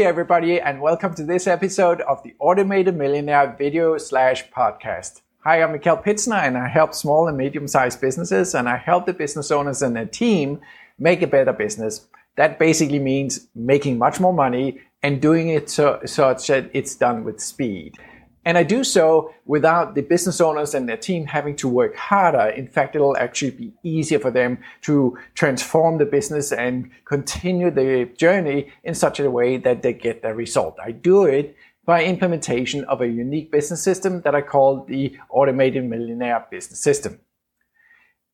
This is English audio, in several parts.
Hey, everybody, and welcome to this episode of the Automated Millionaire video slash podcast. Hi, I'm Mikkel Pitzner, and I help small and medium sized businesses, and I help the business owners and their team make a better business. That basically means making much more money and doing it so, such that it's done with speed. And I do so without the business owners and their team having to work harder. In fact, it'll actually be easier for them to transform the business and continue the journey in such a way that they get the result. I do it by implementation of a unique business system that I call the Automated Millionaire Business System.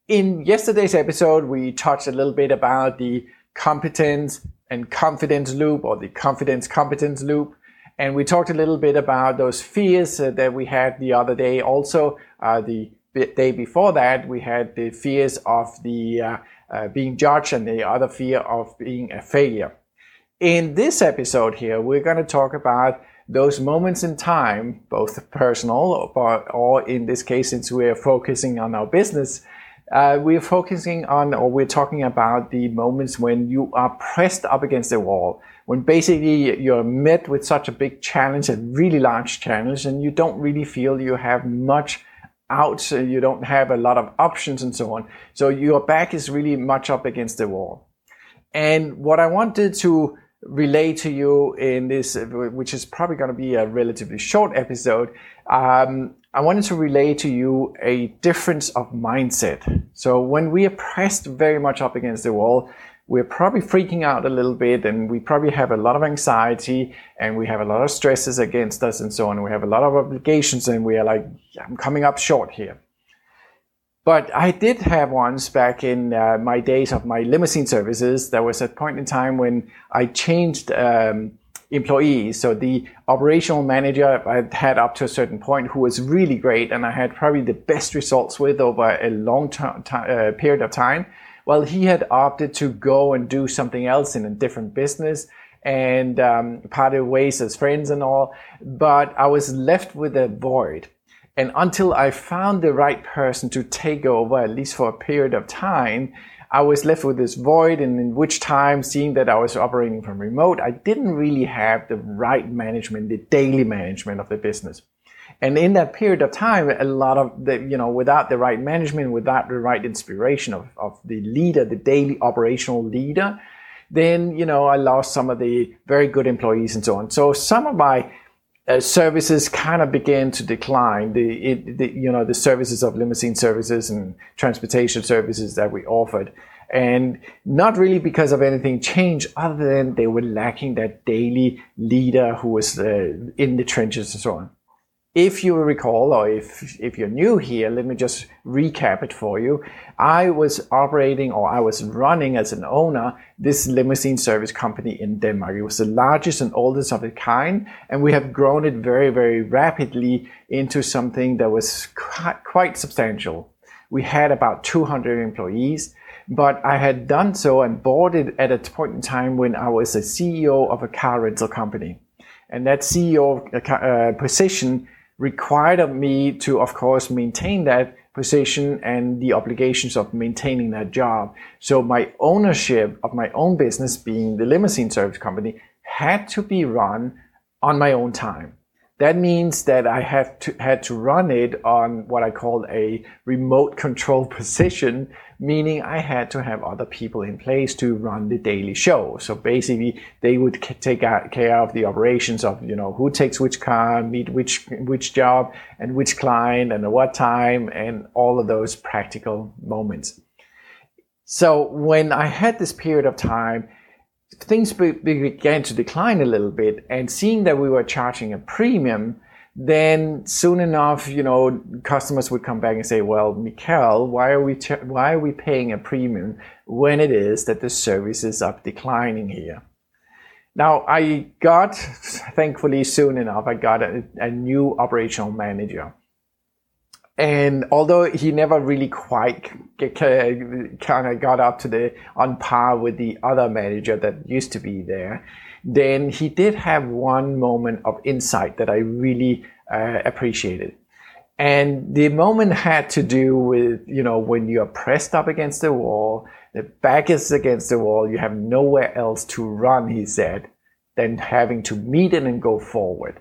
In yesterday's episode, we touched a little bit about the competence and confidence loop or the confidence competence loop. And we talked a little bit about those fears uh, that we had the other day. Also, uh, the day before that, we had the fears of the uh, uh, being judged and the other fear of being a failure. In this episode here, we're going to talk about those moments in time, both personal or, or in this case, since we're focusing on our business, uh, we're focusing on or we're talking about the moments when you are pressed up against the wall when basically you're met with such a big challenge, a really large challenge, and you don't really feel you have much out, so you don't have a lot of options and so on. So your back is really much up against the wall. And what I wanted to relay to you in this, which is probably going to be a relatively short episode, um, I wanted to relay to you a difference of mindset. So when we are pressed very much up against the wall, we're probably freaking out a little bit and we probably have a lot of anxiety and we have a lot of stresses against us and so on. We have a lot of obligations and we are like, I'm coming up short here. But I did have once back in uh, my days of my limousine services, there was a point in time when I changed um, employees. So the operational manager I had up to a certain point who was really great and I had probably the best results with over a long t- t- uh, period of time well, he had opted to go and do something else in a different business and um, parted ways as friends and all. But I was left with a void. And until I found the right person to take over, at least for a period of time, I was left with this void. And in which time, seeing that I was operating from remote, I didn't really have the right management, the daily management of the business. And in that period of time, a lot of the, you know, without the right management, without the right inspiration of, of the leader, the daily operational leader, then, you know, I lost some of the very good employees and so on. So some of my uh, services kind of began to decline. The, it, the, you know, the services of limousine services and transportation services that we offered. And not really because of anything changed other than they were lacking that daily leader who was uh, in the trenches and so on. If you recall, or if, if you're new here, let me just recap it for you. I was operating or I was running as an owner this limousine service company in Denmark. It was the largest and oldest of its kind, and we have grown it very, very rapidly into something that was quite, quite substantial. We had about 200 employees, but I had done so and bought it at a point in time when I was a CEO of a car rental company. And that CEO uh, position required of me to, of course, maintain that position and the obligations of maintaining that job. So my ownership of my own business, being the limousine service company, had to be run on my own time. That means that I have to, had to run it on what I call a remote control position, meaning I had to have other people in place to run the daily show. So basically, they would take care of the operations of, you know, who takes which car, meet which, which job and which client and at what time and all of those practical moments. So when I had this period of time, things began to decline a little bit and seeing that we were charging a premium then soon enough you know customers would come back and say well Mikkel why are we why are we paying a premium when it is that the services are declining here? Now I got thankfully soon enough I got a, a new operational manager and although he never really quite kind of got up to the on par with the other manager that used to be there, then he did have one moment of insight that I really uh, appreciated. And the moment had to do with, you know, when you're pressed up against the wall, the back is against the wall, you have nowhere else to run, he said. than having to meet it and go forward.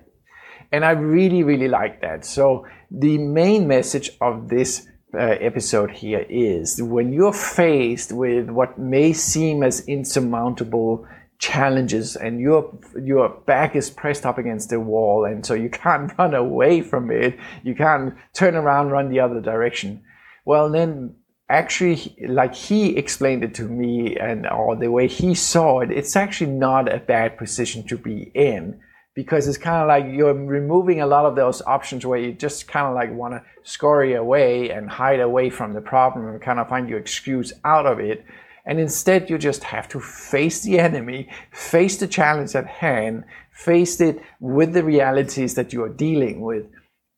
And I really, really like that. So the main message of this uh, episode here is when you're faced with what may seem as insurmountable challenges and your your back is pressed up against the wall and so you can't run away from it you can't turn around run the other direction well then actually like he explained it to me and or the way he saw it it's actually not a bad position to be in because it's kind of like you're removing a lot of those options where you just kind of like want to scurry away and hide away from the problem and kind of find your excuse out of it and instead, you just have to face the enemy, face the challenge at hand, face it with the realities that you are dealing with.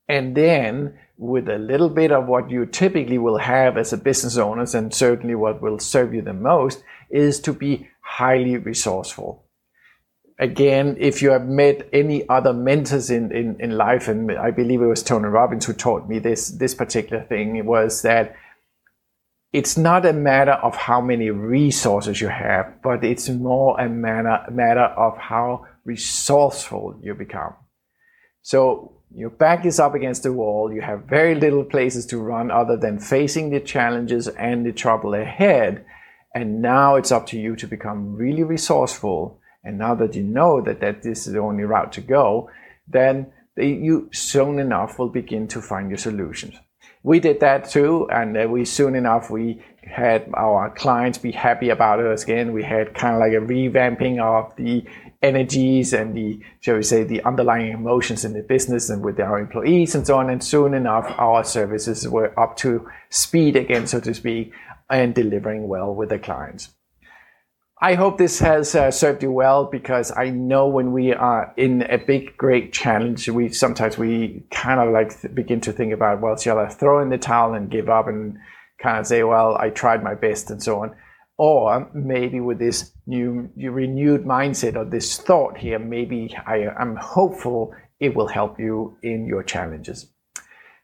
And then, with a little bit of what you typically will have as a business owner, and certainly what will serve you the most, is to be highly resourceful. Again, if you have met any other mentors in, in, in life, and I believe it was Tony Robbins who taught me this, this particular thing, it was that it's not a matter of how many resources you have, but it's more a matter, matter of how resourceful you become. So your back is up against the wall. You have very little places to run other than facing the challenges and the trouble ahead. And now it's up to you to become really resourceful. And now that you know that, that this is the only route to go, then you soon enough will begin to find your solutions we did that too, and uh, we soon enough we had our clients be happy about us again. We had kind of like a revamping of the energies and the, shall we say, the underlying emotions in the business and with our employees and so on. And soon enough, our services were up to speed again, so to speak, and delivering well with the clients. I hope this has uh, served you well because I know when we are in a big, great challenge, we sometimes we kind of like begin to think about, well, shall I throw in the towel and give up and kind of say, well, I tried my best and so on. Or maybe with this new, renewed mindset or this thought here, maybe I, I'm hopeful it will help you in your challenges.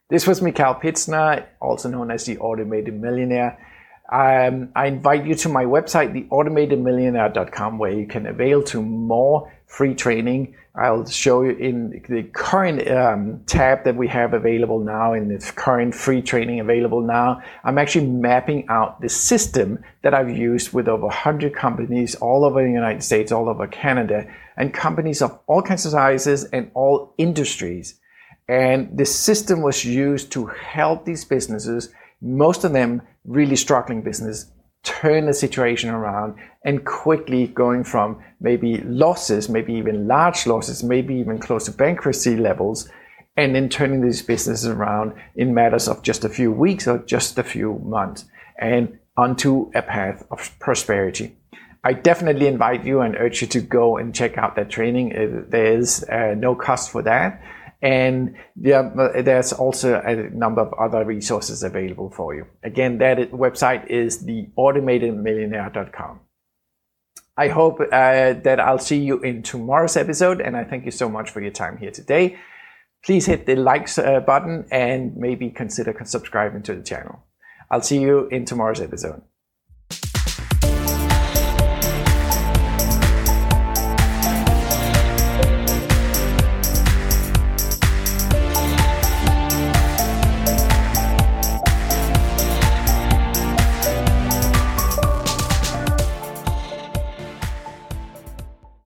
This was Mikkel Pitzner, also known as the Automated Millionaire. Um, I invite you to my website, theautomatedmillionaire.com, where you can avail to more free training. I'll show you in the current um, tab that we have available now, in the current free training available now. I'm actually mapping out the system that I've used with over 100 companies all over the United States, all over Canada, and companies of all kinds of sizes and all industries. And the system was used to help these businesses most of them really struggling business turn the situation around and quickly going from maybe losses, maybe even large losses, maybe even close to bankruptcy levels, and then turning these businesses around in matters of just a few weeks or just a few months and onto a path of prosperity. I definitely invite you and urge you to go and check out that training. There is uh, no cost for that. And yeah, there's also a number of other resources available for you. Again, that website is theautomatedmillionaire.com. I hope uh, that I'll see you in tomorrow's episode, and I thank you so much for your time here today. Please hit the likes uh, button and maybe consider subscribing to the channel. I'll see you in tomorrow's episode.